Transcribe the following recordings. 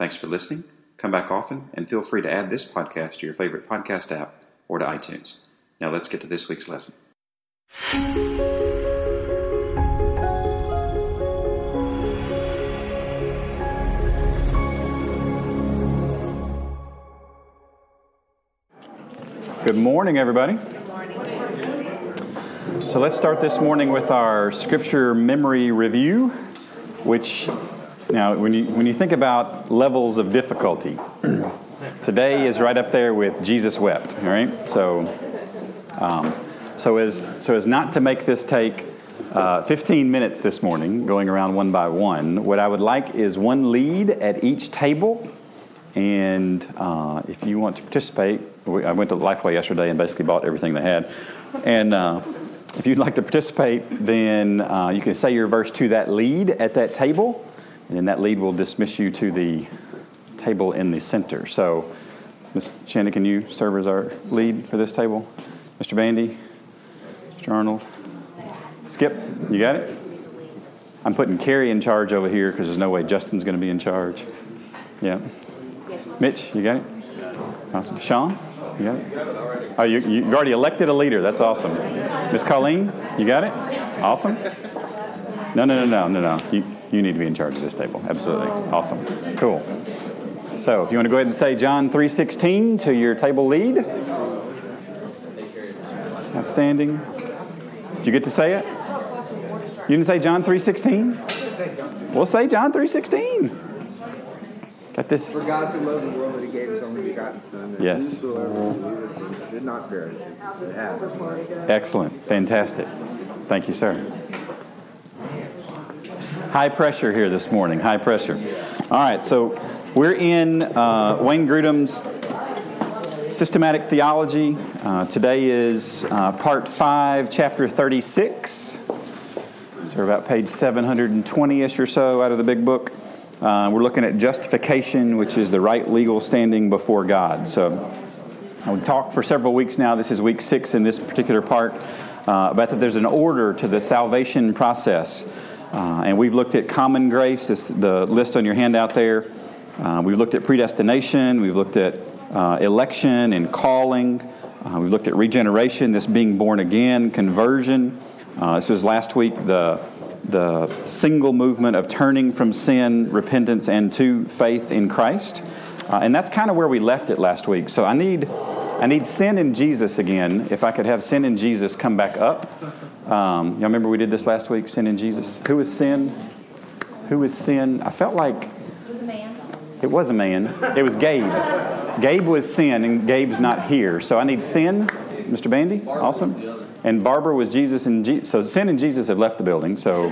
Thanks for listening. Come back often and feel free to add this podcast to your favorite podcast app or to iTunes. Now let's get to this week's lesson. Good morning, everybody. So let's start this morning with our scripture memory review, which now when you when you think about levels of difficulty, today is right up there with Jesus wept. All right, so um, so as so as not to make this take uh, 15 minutes this morning, going around one by one. What I would like is one lead at each table, and uh, if you want to participate, we, I went to Lifeway yesterday and basically bought everything they had, and. Uh, if you'd like to participate, then uh, you can say your verse to that lead at that table, and then that lead will dismiss you to the table in the center. So, Ms. Shannon, can you serve as our lead for this table? Mr. Bandy, Mr. Arnold, Skip, you got it? I'm putting Carrie in charge over here because there's no way Justin's going to be in charge. Yeah. Mitch, you got it? Awesome. Sean, you got it? Oh, you, you've already elected a leader. That's awesome. Miss Colleen, you got it? Awesome. No, no, no, no, no, no. You, you need to be in charge of this table. Absolutely. Awesome. Cool. So if you want to go ahead and say John 3.16 to your table lead. Outstanding. Did you get to say it? You didn't say John 3.16? We'll say John 3.16. Got this? For God so loved the world that he gave his only begotten Son, Yes. whosoever believeth in him should not perish, but have everlasting life. Excellent. Fantastic. Thank you, sir. High pressure here this morning. High pressure. All right, so we're in uh, Wayne Grudem's Systematic Theology. Uh, today is uh, part 5, chapter 36. So about page 720 ish or so out of the big book. Uh, we're looking at justification, which is the right legal standing before God. So We've talked for several weeks now. This is week six in this particular part uh, about that there's an order to the salvation process. Uh, and we've looked at common grace, it's the list on your handout there. Uh, we've looked at predestination, we've looked at uh, election and calling, uh, we've looked at regeneration, this being born again, conversion. Uh, this was last week the, the single movement of turning from sin, repentance, and to faith in Christ. Uh, and that's kind of where we left it last week. So I need, I need sin in Jesus again. If I could have sin in Jesus come back up. Um, y'all remember we did this last week, sin in Jesus? Who is sin? Who is sin? I felt like It was a man. it was a man. It was Gabe. Gabe was sin, and Gabe's not here. So I need sin, Mr. Bandy. Awesome. And Barbara was Jesus and Je- so sin and Jesus have left the building. So,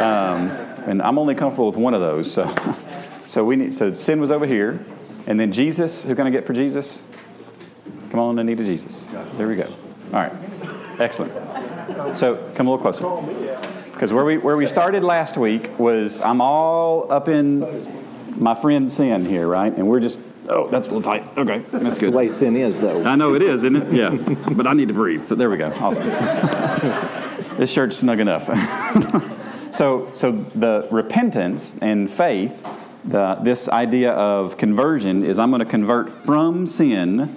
um, and I'm only comfortable with one of those. So, so we need. So sin was over here, and then Jesus. Who can I get for Jesus? Come on, Anita Jesus. There we go. All right. Excellent. So come a little closer. Because where we where we started last week was I'm all up in my friend sin here, right? And we're just oh, that's a little tight. Okay, that's The good. The way sin is, though. I know it is, isn't it? Yeah, but I need to breathe. So there we go. Awesome. this shirt's snug enough. so so the repentance and faith, the this idea of conversion is I'm going to convert from sin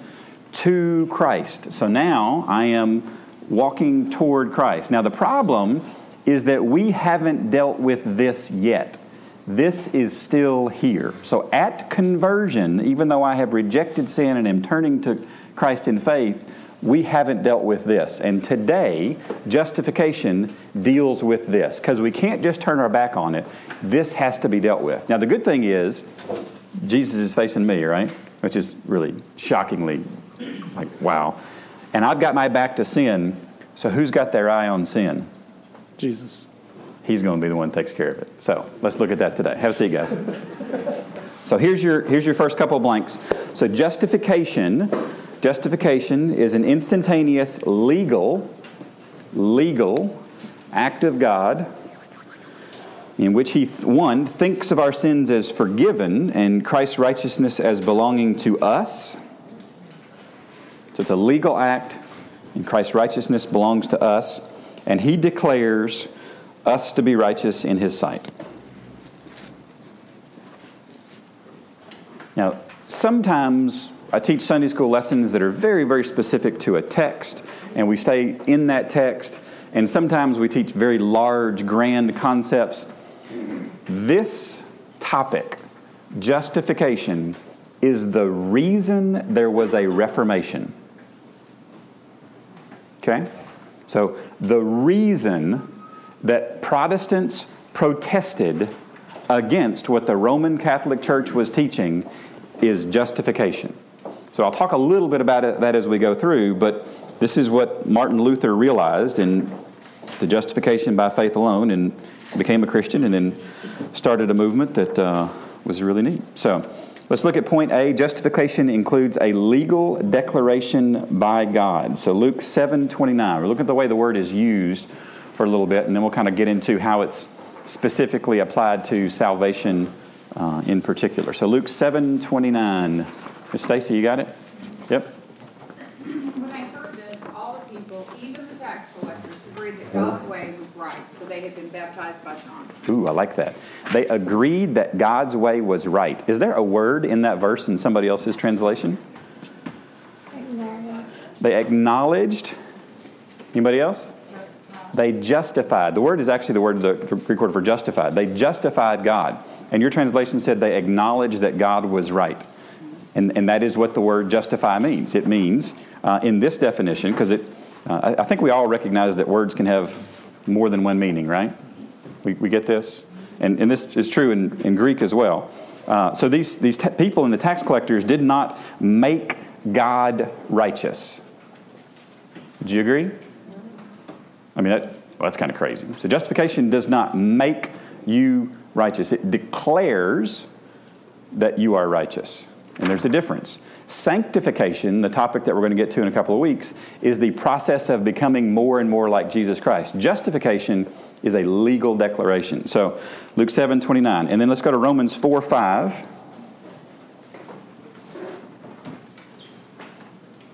to Christ. So now I am walking toward Christ. Now the problem is that we haven't dealt with this yet. This is still here. So at conversion, even though I have rejected sin and am turning to Christ in faith, we haven't dealt with this. And today, justification deals with this because we can't just turn our back on it. This has to be dealt with. Now, the good thing is, Jesus is facing me, right? Which is really shockingly like, wow. And I've got my back to sin, so who's got their eye on sin? Jesus. He's going to be the one that takes care of it. So let's look at that today. Have a seat, guys. So here's your, here's your first couple of blanks. So justification, justification is an instantaneous legal, legal act of God in which he, one, thinks of our sins as forgiven and Christ's righteousness as belonging to us. So it's a legal act, and Christ's righteousness belongs to us, and he declares us to be righteous in his sight. Now, sometimes I teach Sunday school lessons that are very, very specific to a text, and we stay in that text, and sometimes we teach very large, grand concepts. This topic, justification, is the reason there was a Reformation. Okay? So, the reason that Protestants protested against what the Roman Catholic Church was teaching is justification. So I'll talk a little bit about it, that as we go through, but this is what Martin Luther realized in the justification by faith alone and became a Christian and then started a movement that uh, was really neat. So let's look at point A. Justification includes a legal declaration by God. So Luke 7 29. We're looking at the way the word is used for a little bit, and then we'll kind of get into how it's specifically applied to salvation uh, in particular. So Luke 7 29. Miss Stacy, you got it? Yep. When they heard this, all the people, even the tax collectors, God's way was right, so they had been baptized by John. Ooh, I like that. They agreed that God's way was right. Is there a word in that verse in somebody else's translation? They acknowledged. Anybody else? They justified. The word is actually the word, the Greek word for justified. They justified God. And your translation said they acknowledged that God was right. And, and that is what the word justify means. It means, uh, in this definition, because it, uh, I, I think we all recognize that words can have more than one meaning, right? We, we get this? And, and this is true in, in Greek as well. Uh, so these, these people and the tax collectors did not make God righteous. Do you agree? I mean, that, well, that's kind of crazy. So justification does not make you righteous, it declares that you are righteous. And there's a difference. Sanctification, the topic that we're going to get to in a couple of weeks, is the process of becoming more and more like Jesus Christ. Justification is a legal declaration. So, Luke 7 29. And then let's go to Romans 4 5.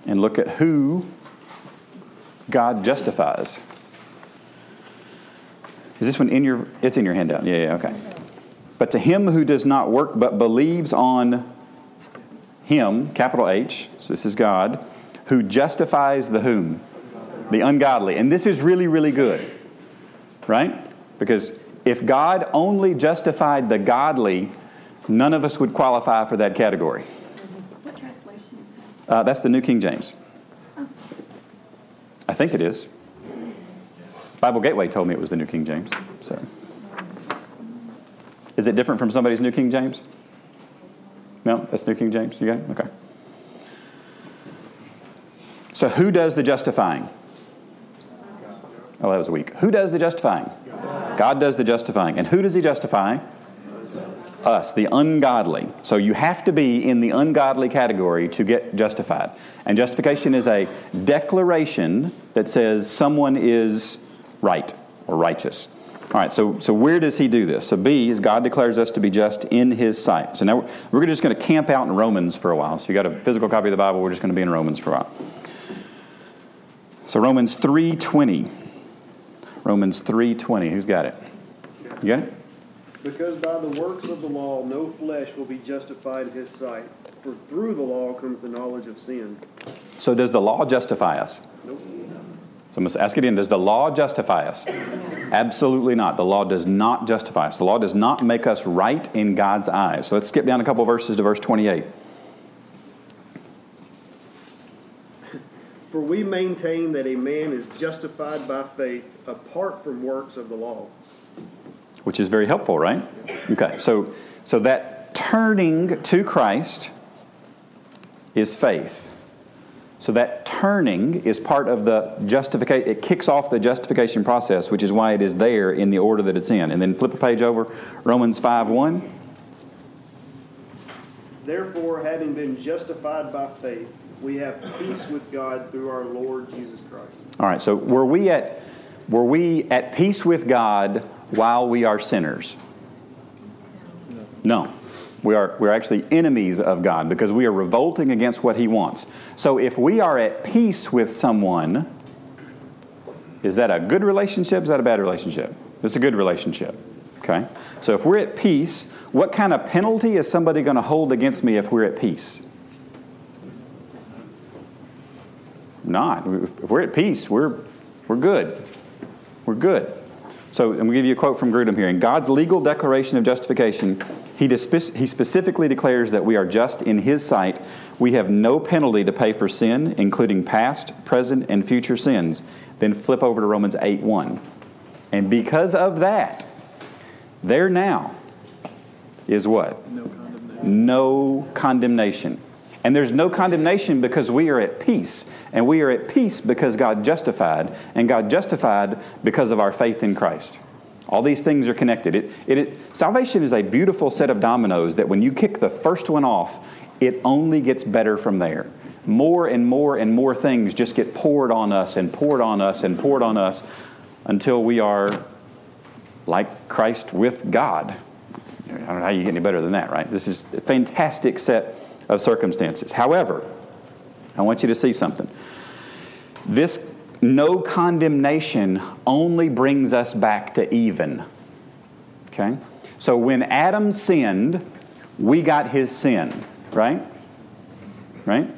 And look at who God justifies. Is this one in your? It's in your handout. Yeah, yeah, okay. But to him who does not work but believes on him, capital H, so this is God, who justifies the whom? The ungodly. And this is really, really good, right? Because if God only justified the godly, none of us would qualify for that category. What translation is that? Uh, that's the New King James. I think it is. Bible Gateway told me it was the New King James. So, is it different from somebody's New King James? No, that's New King James. You got it? Okay. So, who does the justifying? Oh, that was weak. Who does the justifying? God does the justifying. And who does He justify? Us, the ungodly. So you have to be in the ungodly category to get justified. And justification is a declaration that says someone is right or righteous. All right, so, so where does he do this? So B is God declares us to be just in his sight. So now we're, we're just going to camp out in Romans for a while. So you got a physical copy of the Bible, we're just going to be in Romans for a while. So Romans 3.20. Romans 3.20. Who's got it? You got it? Because by the works of the law no flesh will be justified in his sight, for through the law comes the knowledge of sin. So does the law justify us? Nope. So I must ask it again. Does the law justify us? Absolutely not. The law does not justify us. The law does not make us right in God's eyes. So let's skip down a couple verses to verse 28. For we maintain that a man is justified by faith apart from works of the law. which is very helpful, right? Okay, so so that turning to Christ is faith. So that turning is part of the justification. It kicks off the justification process, which is why it is there in the order that it's in. And then flip a page over, Romans five one. Therefore, having been justified by faith, we have peace with God through our Lord Jesus Christ. All right, so were we at were we at peace with God while we are sinners? No. We are we're actually enemies of God because we are revolting against what he wants. So if we are at peace with someone, is that a good relationship? Is that a bad relationship? It's a good relationship. Okay? So if we're at peace, what kind of penalty is somebody going to hold against me if we're at peace? Not. If we're at peace, we're, we're good. We're good. So I'm going to give you a quote from Grudem here. In God's legal declaration of justification, he, he specifically declares that we are just in His sight. We have no penalty to pay for sin, including past, present, and future sins. Then flip over to Romans 8 1. And because of that, there now is what? No condemnation. No condemnation. And there's no condemnation because we are at peace. And we are at peace because God justified, and God justified because of our faith in Christ. All these things are connected. It, it, it, salvation is a beautiful set of dominoes that when you kick the first one off, it only gets better from there. More and more and more things just get poured on us and poured on us and poured on us until we are like Christ with God. I don't know how you get any better than that, right? This is a fantastic set of circumstances. However, I want you to see something. This no condemnation only brings us back to even. Okay? So when Adam sinned, we got his sin, right? Right?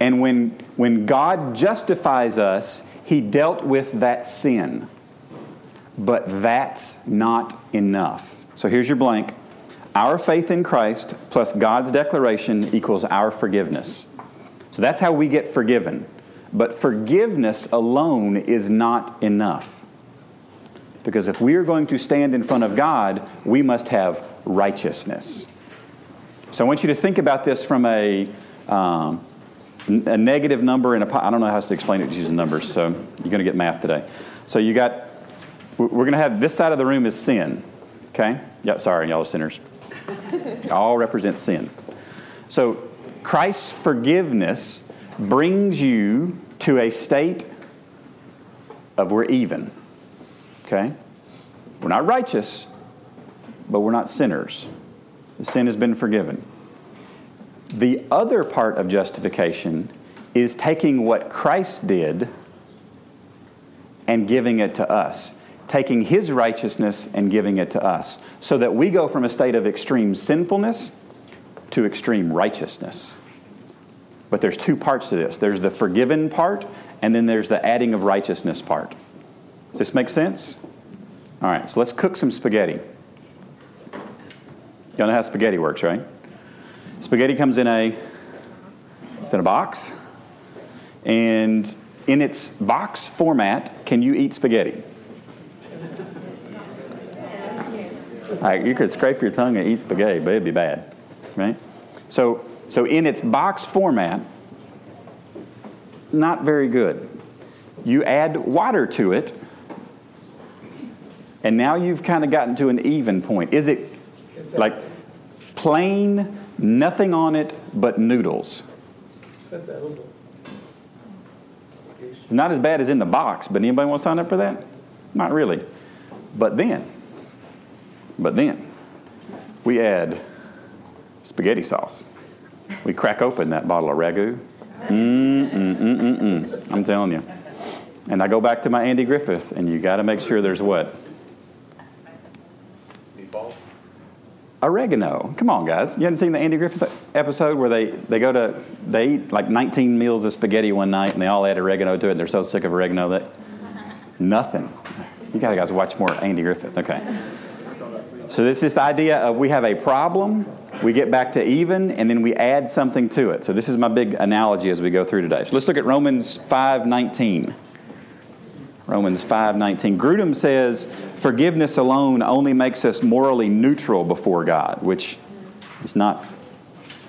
And when, when God justifies us, he dealt with that sin. But that's not enough. So here's your blank. Our faith in Christ plus God's declaration equals our forgiveness. So that's how we get forgiven. But forgiveness alone is not enough. Because if we are going to stand in front of God, we must have righteousness. So I want you to think about this from a, um, a negative number and a, I don't know how to explain it using numbers, so you're going to get math today. So you got, we're going to have this side of the room is sin. Okay? Yep, sorry, y'all are sinners. All represent sin. So Christ's forgiveness brings you to a state of we're even. Okay? We're not righteous, but we're not sinners. The sin has been forgiven. The other part of justification is taking what Christ did and giving it to us taking his righteousness and giving it to us, so that we go from a state of extreme sinfulness to extreme righteousness. But there's two parts to this there's the forgiven part, and then there's the adding of righteousness part. Does this make sense? All right, so let's cook some spaghetti. Y'all know how spaghetti works, right? Spaghetti comes in a it's in a box, and in its box format, can you eat spaghetti? Like you could scrape your tongue and eat spaghetti, but it'd be bad, right? So, so in its box format, not very good. You add water to it, and now you've kind of gotten to an even point. Is it like plain, nothing on it but noodles? That's edible. It's not as bad as in the box, but anybody want to sign up for that? Not really. But then, but then, we add spaghetti sauce. We crack open that bottle of ragu. Mm, mm, mm, mm. I'm telling you. And I go back to my Andy Griffith, and you got to make sure there's what? Oregano. Come on, guys. You haven't seen the Andy Griffith episode where they, they go to, they eat like 19 meals of spaghetti one night and they all add oregano to it and they're so sick of oregano that nothing. You got to guys watch more Andy Griffith. Okay. So this is the idea of we have a problem, we get back to even, and then we add something to it. So this is my big analogy as we go through today. So let's look at Romans 5:19. Romans 5:19. Grudem says forgiveness alone only makes us morally neutral before God, which is not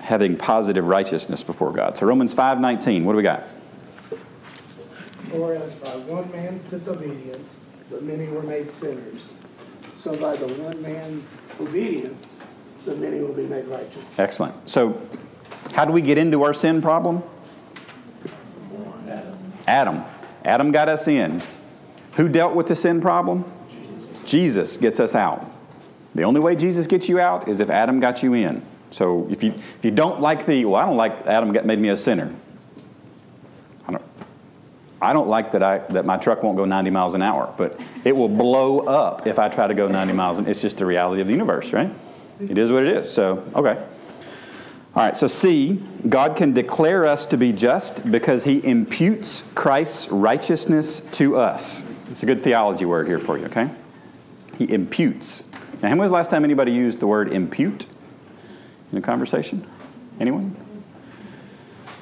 having positive righteousness before God. So Romans 5:19, what do we got? For as by one man's disobedience the many were made sinners, so by the one man's obedience the many will be made righteous. Excellent. So, how do we get into our sin problem? Adam. Adam got us in. Who dealt with the sin problem? Jesus gets us out. The only way Jesus gets you out is if Adam got you in. So if you if you don't like the well, I don't like Adam got, made me a sinner. I don't. Like that I that my truck won't go 90 miles an hour, but it will blow up if I try to go 90 miles. And it's just the reality of the universe, right? It is what it is. So okay. All right, so C, God can declare us to be just because he imputes Christ's righteousness to us. It's a good theology word here for you, okay? He imputes. Now, when was the last time anybody used the word impute in a conversation? Anyone?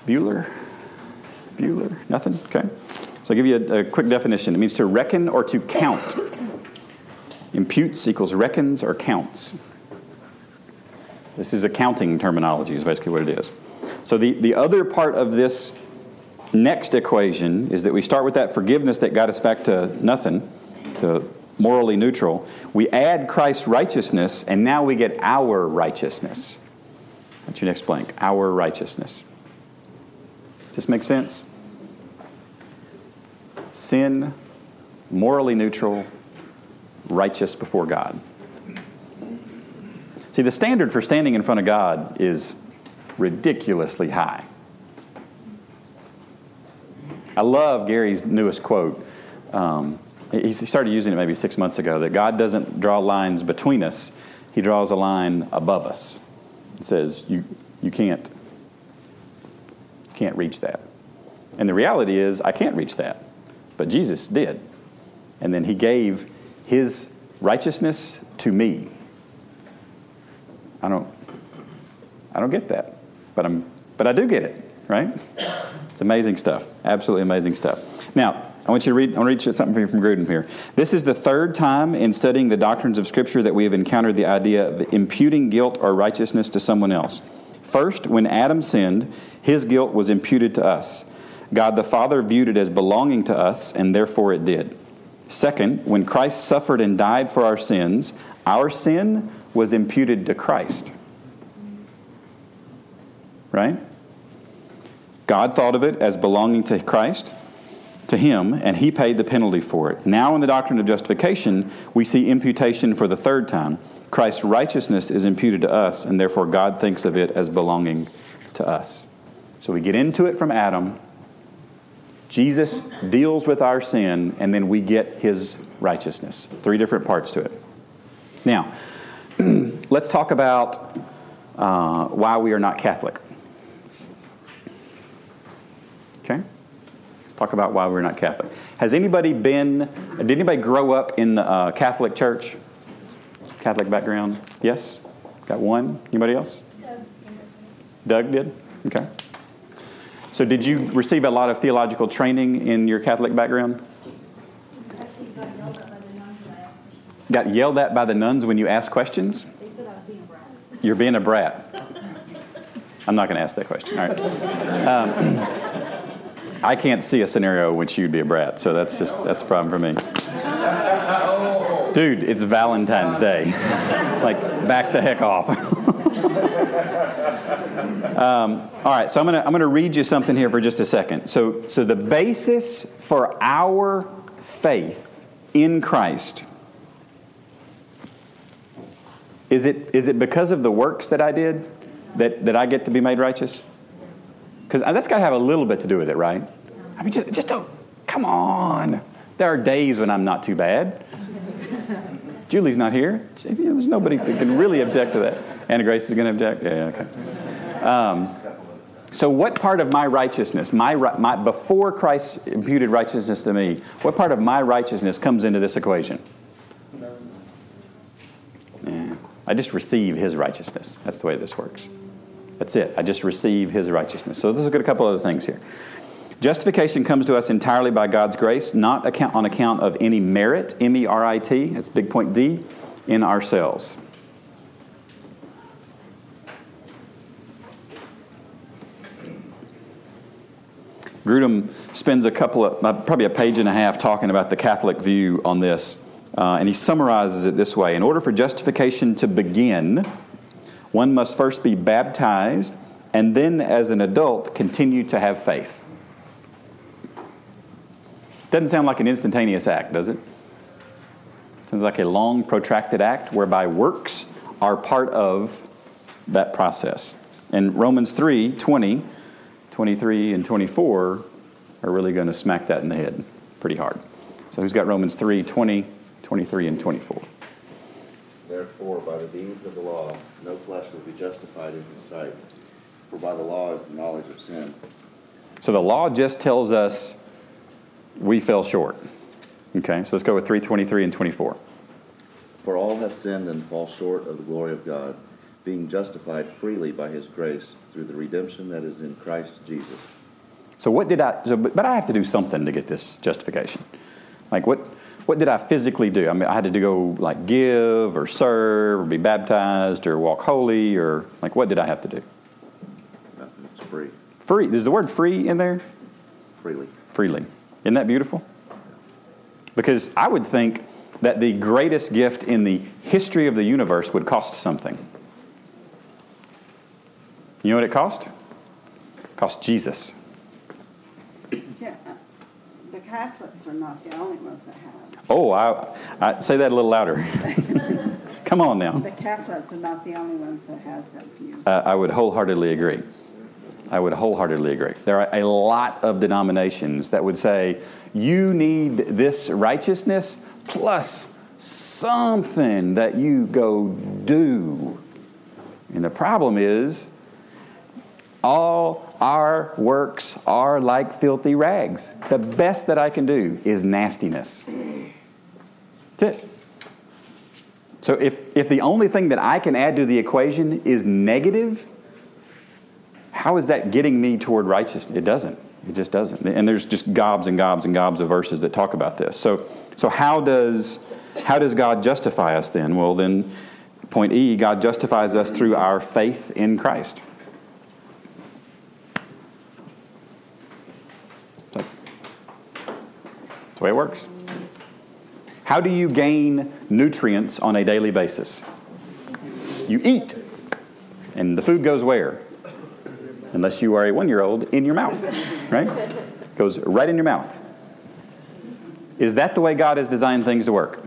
Bueller? Bueller? Nothing? Okay. So I'll give you a, a quick definition. It means to reckon or to count. Imputes equals reckons or counts. This is accounting terminology, is basically what it is. So the, the other part of this next equation is that we start with that forgiveness that got us back to nothing, to morally neutral. We add Christ's righteousness, and now we get our righteousness. That's your next blank. Our righteousness. Does this make sense? Sin, morally neutral, righteous before God. See, the standard for standing in front of God is ridiculously high. I love Gary's newest quote. Um, he started using it maybe six months ago that God doesn't draw lines between us, He draws a line above us. It says, you, you can't, can't reach that. And the reality is, I can't reach that. But Jesus did. And then He gave His righteousness to me. I don't, I don't get that, but I'm, but I do get it, right? It's amazing stuff. Absolutely amazing stuff. Now, I want you to read. I want to read something for you from Grudem here. This is the third time in studying the doctrines of Scripture that we have encountered the idea of imputing guilt or righteousness to someone else. First, when Adam sinned, his guilt was imputed to us. God the Father viewed it as belonging to us, and therefore it did. Second, when Christ suffered and died for our sins, our sin was imputed to Christ. Right? God thought of it as belonging to Christ to him, and he paid the penalty for it. Now, in the doctrine of justification, we see imputation for the third time. Christ's righteousness is imputed to us, and therefore God thinks of it as belonging to us. So we get into it from Adam. Jesus deals with our sin, and then we get his righteousness. Three different parts to it. Now, let's talk about uh, why we are not Catholic. Okay? Let's talk about why we're not Catholic. Has anybody been, did anybody grow up in the uh, Catholic church? Catholic background? Yes? Got one? Anybody else? Doug did? Okay. So, did you receive a lot of theological training in your Catholic background? Got yelled at by the nuns when you asked questions? Being a brat. You're being a brat. I'm not going to ask that question. All right. Um, I can't see a scenario in which you'd be a brat, so that's just that's a problem for me. Dude, it's Valentine's Day. like, back the heck off. um, all right, so I'm gonna I'm gonna read you something here for just a second. So so the basis for our faith in Christ is it is it because of the works that I did that that I get to be made righteous? Because that's got to have a little bit to do with it, right? I mean, just, just don't, come on. There are days when I'm not too bad. Julie's not here. There's nobody that can really object to that. Anna Grace is going to object? Yeah, okay. Um, so, what part of my righteousness, my, my, before Christ imputed righteousness to me, what part of my righteousness comes into this equation? Yeah. I just receive his righteousness. That's the way this works. That's it. I just receive his righteousness. So let's look at a couple other things here. Justification comes to us entirely by God's grace, not account, on account of any merit, M E R I T, that's big point D, in ourselves. Grudem spends a couple of, uh, probably a page and a half talking about the Catholic view on this, uh, and he summarizes it this way In order for justification to begin, one must first be baptized and then, as an adult, continue to have faith. Doesn't sound like an instantaneous act, does it? Sounds like a long, protracted act whereby works are part of that process. In Romans 3 20, 23, and 24 are really going to smack that in the head pretty hard. So, who's got Romans 3 20, 23, and 24? Therefore, by the deeds of the law, no flesh will be justified in his sight. For by the law is the knowledge of sin. So the law just tells us we fell short. Okay, so let's go with 323 and 24. For all have sinned and fall short of the glory of God, being justified freely by his grace through the redemption that is in Christ Jesus. So what did I, so, but, I have to do something to get this justification. Like what, what did I physically do? I mean, I had to go like give or serve or be baptized or walk holy or like what did I have to do? Nothing. It's free. Free. There's the word free in there? Freely. Freely. Isn't that beautiful? Because I would think that the greatest gift in the history of the universe would cost something. You know what it cost? It cost Jesus. Yeah, uh, The Catholics are not the only ones that have. Oh, I, I say that a little louder. Come on now. The Catholics are not the only ones that has that view. Uh, I would wholeheartedly agree. I would wholeheartedly agree. There are a lot of denominations that would say you need this righteousness plus something that you go do. And the problem is, all our works are like filthy rags. The best that I can do is nastiness. That's it. So if, if the only thing that I can add to the equation is negative, how is that getting me toward righteousness? It doesn't. It just doesn't. And there's just gobs and gobs and gobs of verses that talk about this. So, so how does how does God justify us then? Well, then, point E, God justifies us through our faith in Christ. That's the way it works. How do you gain nutrients on a daily basis? You eat. And the food goes where? Unless you are a one year old, in your mouth, right? Goes right in your mouth. Is that the way God has designed things to work?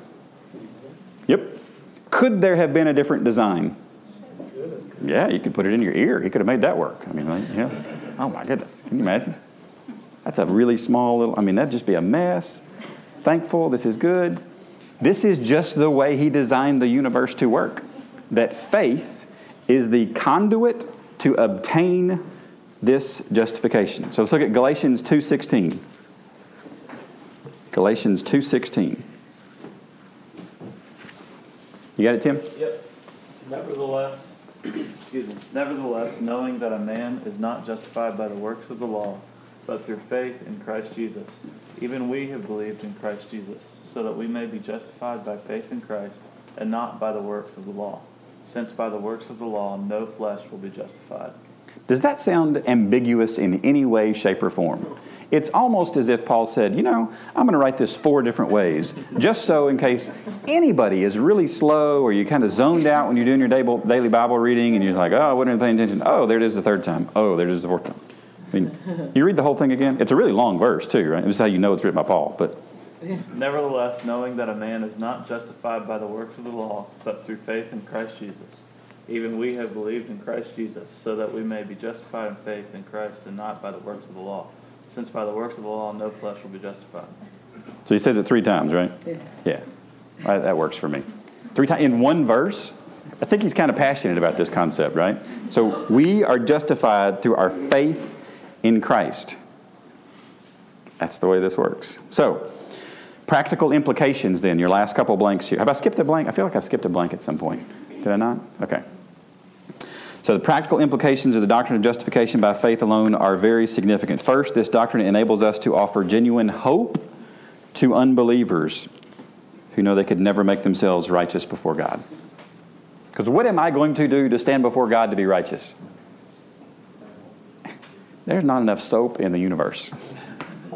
Yep. Could there have been a different design? Yeah, you could put it in your ear. He could have made that work. I mean, like, yeah. Oh my goodness. Can you imagine? That's a really small little, I mean, that'd just be a mess. Thankful, this is good. This is just the way He designed the universe to work. That faith is the conduit to obtain this justification. So let's look at Galatians 2:16. Galatians 2:16. You got it, Tim? Yep. Nevertheless, excuse me. Nevertheless, knowing that a man is not justified by the works of the law, but through faith in Christ Jesus, even we have believed in Christ Jesus, so that we may be justified by faith in Christ, and not by the works of the law. Since by the works of the law no flesh will be justified. Does that sound ambiguous in any way, shape, or form? It's almost as if Paul said, you know, I'm going to write this four different ways, just so in case anybody is really slow or you kind of zoned out when you're doing your daily Bible reading and you're like, oh, I wasn't paying attention. Oh, there it is the third time. Oh, there it is the fourth time. I mean, you read the whole thing again? It's a really long verse, too, right? This is how you know it's written by Paul. But Nevertheless, knowing that a man is not justified by the works of the law, but through faith in Christ Jesus. Even we have believed in Christ Jesus, so that we may be justified in faith in Christ and not by the works of the law. Since by the works of the law no flesh will be justified. So he says it three times, right? Yeah. Yeah. Right, that works for me. Three times in one verse. I think he's kind of passionate about this concept, right? So we are justified through our faith in Christ. That's the way this works. So, practical implications then, your last couple blanks here. Have I skipped a blank? I feel like I've skipped a blank at some point. Did I not? Okay. So, the practical implications of the doctrine of justification by faith alone are very significant. First, this doctrine enables us to offer genuine hope to unbelievers who know they could never make themselves righteous before God. Because what am I going to do to stand before God to be righteous? There's not enough soap in the universe.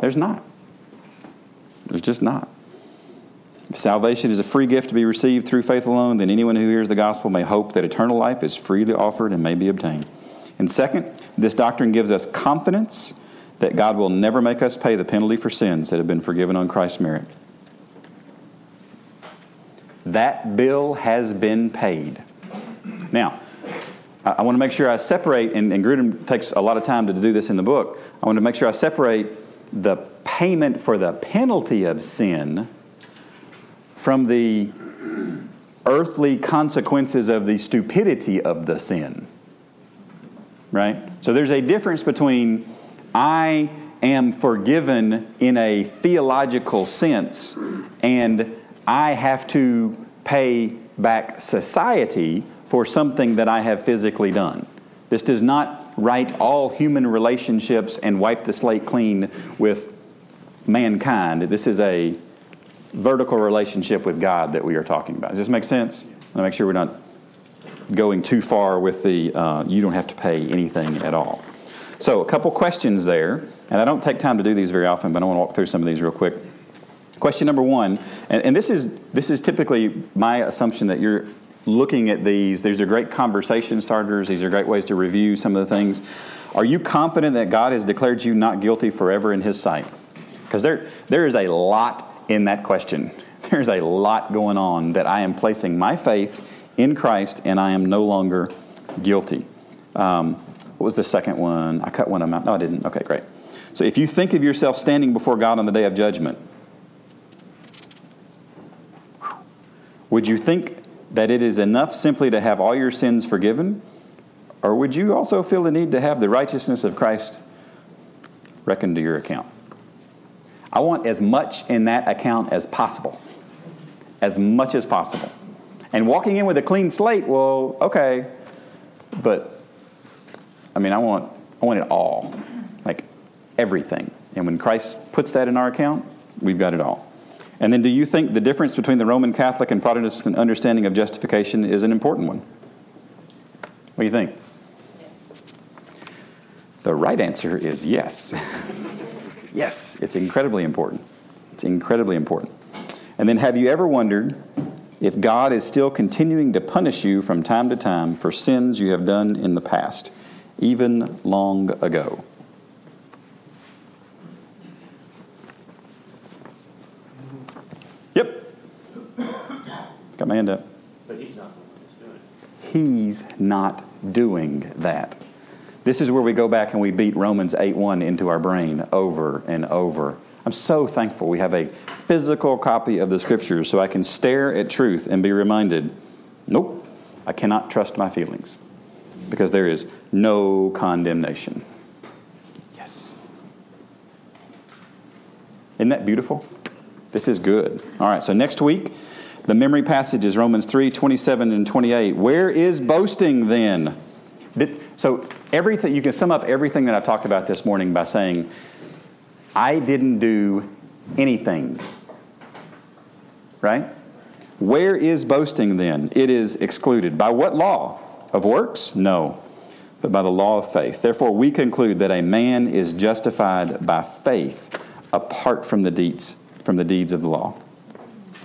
There's not. There's just not. If salvation is a free gift to be received through faith alone, then anyone who hears the gospel may hope that eternal life is freely offered and may be obtained. And second, this doctrine gives us confidence that God will never make us pay the penalty for sins that have been forgiven on Christ's merit. That bill has been paid. Now, I, want to make sure I separate, and, and Grudem takes a lot of time to do this in the book. I want to make sure I separate the payment for the penalty of sin from the earthly consequences of the stupidity of the sin. Right? So there's a difference between I am forgiven in a theological sense and I have to pay back society for something that I have physically done. This does not right all human relationships and wipe the slate clean with mankind. This is a vertical relationship with God that we are talking about. Does this make sense? I make sure we're not going too far with the uh, you don't have to pay anything at all. So, a couple questions there, and I don't take time to do these very often, but I want to walk through some of these real quick. Question number one, and, and this is this is typically my assumption that you're looking at these. These are great conversation starters. These are great ways to review some of the things. Are you confident that God has declared you not guilty forever in His sight? Because there there is a lot in that question. There's a lot going on that I am placing my faith in Christ, and I am no longer guilty. Um, what was the second one? I cut one of them out. No, I didn't. Okay, great. So if you think of yourself standing before God on the day of judgment, would you think that it is enough simply to have all your sins forgiven? Or would you also feel the need to have the righteousness of Christ reckoned to your account? I want as much in that account as possible. As much as possible. And walking in with a clean slate, well, okay, but I mean, I want, I want it all, like everything. And when Christ puts that in our account, we've got it all. And then, do you think the difference between the Roman Catholic and Protestant understanding of justification is an important one? What do you think? The right answer is yes. yes, it's incredibly important. It's incredibly important. And then, have you ever wondered if God is still continuing to punish you from time to time for sins you have done in the past, even long ago? Got my hand up. But he's not the one doing it. He's not doing that. This is where we go back and we beat Romans 8 1 into our brain over and over. I'm so thankful we have a physical copy of the scriptures so I can stare at truth and be reminded nope, I cannot trust my feelings because there is no condemnation. Yes. Isn't that beautiful? This is good. All right, so next week, the memory passage is Romans 3 27 and 28. Where is boasting then? So, everything, you can sum up everything that I've talked about this morning by saying, I didn't do anything. Right? Where is boasting then? It is excluded. By what law? Of works? No, but by the law of faith. Therefore, we conclude that a man is justified by faith apart from the deeds from the deeds of the law.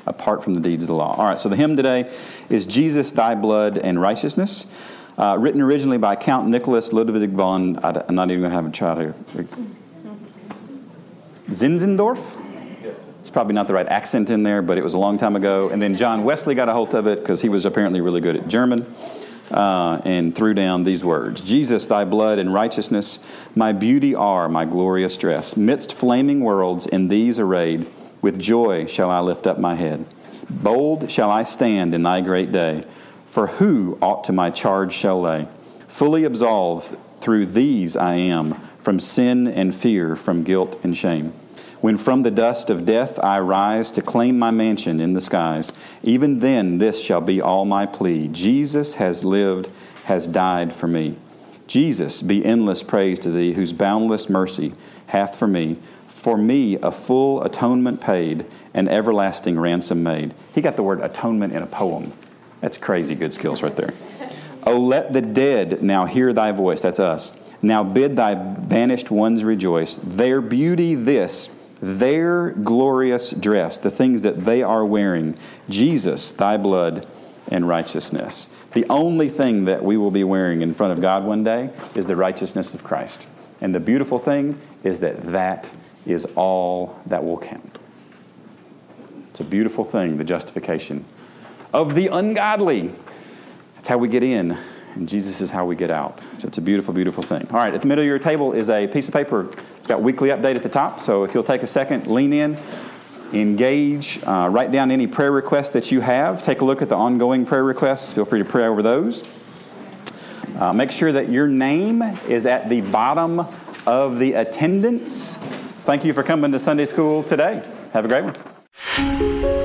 Apart from the deeds of the law. All right, so the hymn today is Jesus, Thy Blood and Righteousness, uh, written originally by Count Nicholas Ludwig von, I'm not even going to have a try here. Zinzendorf? It's probably not the right accent in there, but it was a long time ago. And then John Wesley got a hold of it because he was apparently really good at German. Uh, and threw down these words Jesus, thy blood and righteousness, my beauty are my glorious dress. Midst flaming worlds, in these arrayed, with joy shall I lift up my head. Bold shall I stand in thy great day, for who aught to my charge shall lay? Fully absolved through these I am, from sin and fear, from guilt and shame. When from the dust of death I rise to claim my mansion in the skies, even then this shall be all my plea. Jesus has lived, has died for me. Jesus, be endless praise to thee, whose boundless mercy hath for me, for me a full atonement paid, and everlasting ransom made. He got the word atonement in a poem. That's crazy good skills right there. Oh, let the dead now hear thy voice. That's us. Now bid thy banished ones rejoice. Their beauty this their glorious dress, the things that they are wearing, Jesus, thy blood and righteousness. The only thing that we will be wearing in front of God one day is the righteousness of Christ. And the beautiful thing is that that is all that will count. It's a beautiful thing, the justification of the ungodly. That's how we get in, and Jesus is how we get out. So it's a beautiful, beautiful thing. All right, at the middle of your table is a piece of paper. It's got weekly update at the top. So if you'll take a second, lean in, engage, uh, write down any prayer requests that you have. Take a look at the ongoing prayer requests. Feel free to pray over those. Uh, make sure that your name is at the bottom of the attendance. Thank you for coming to Sunday school today. Have a great one.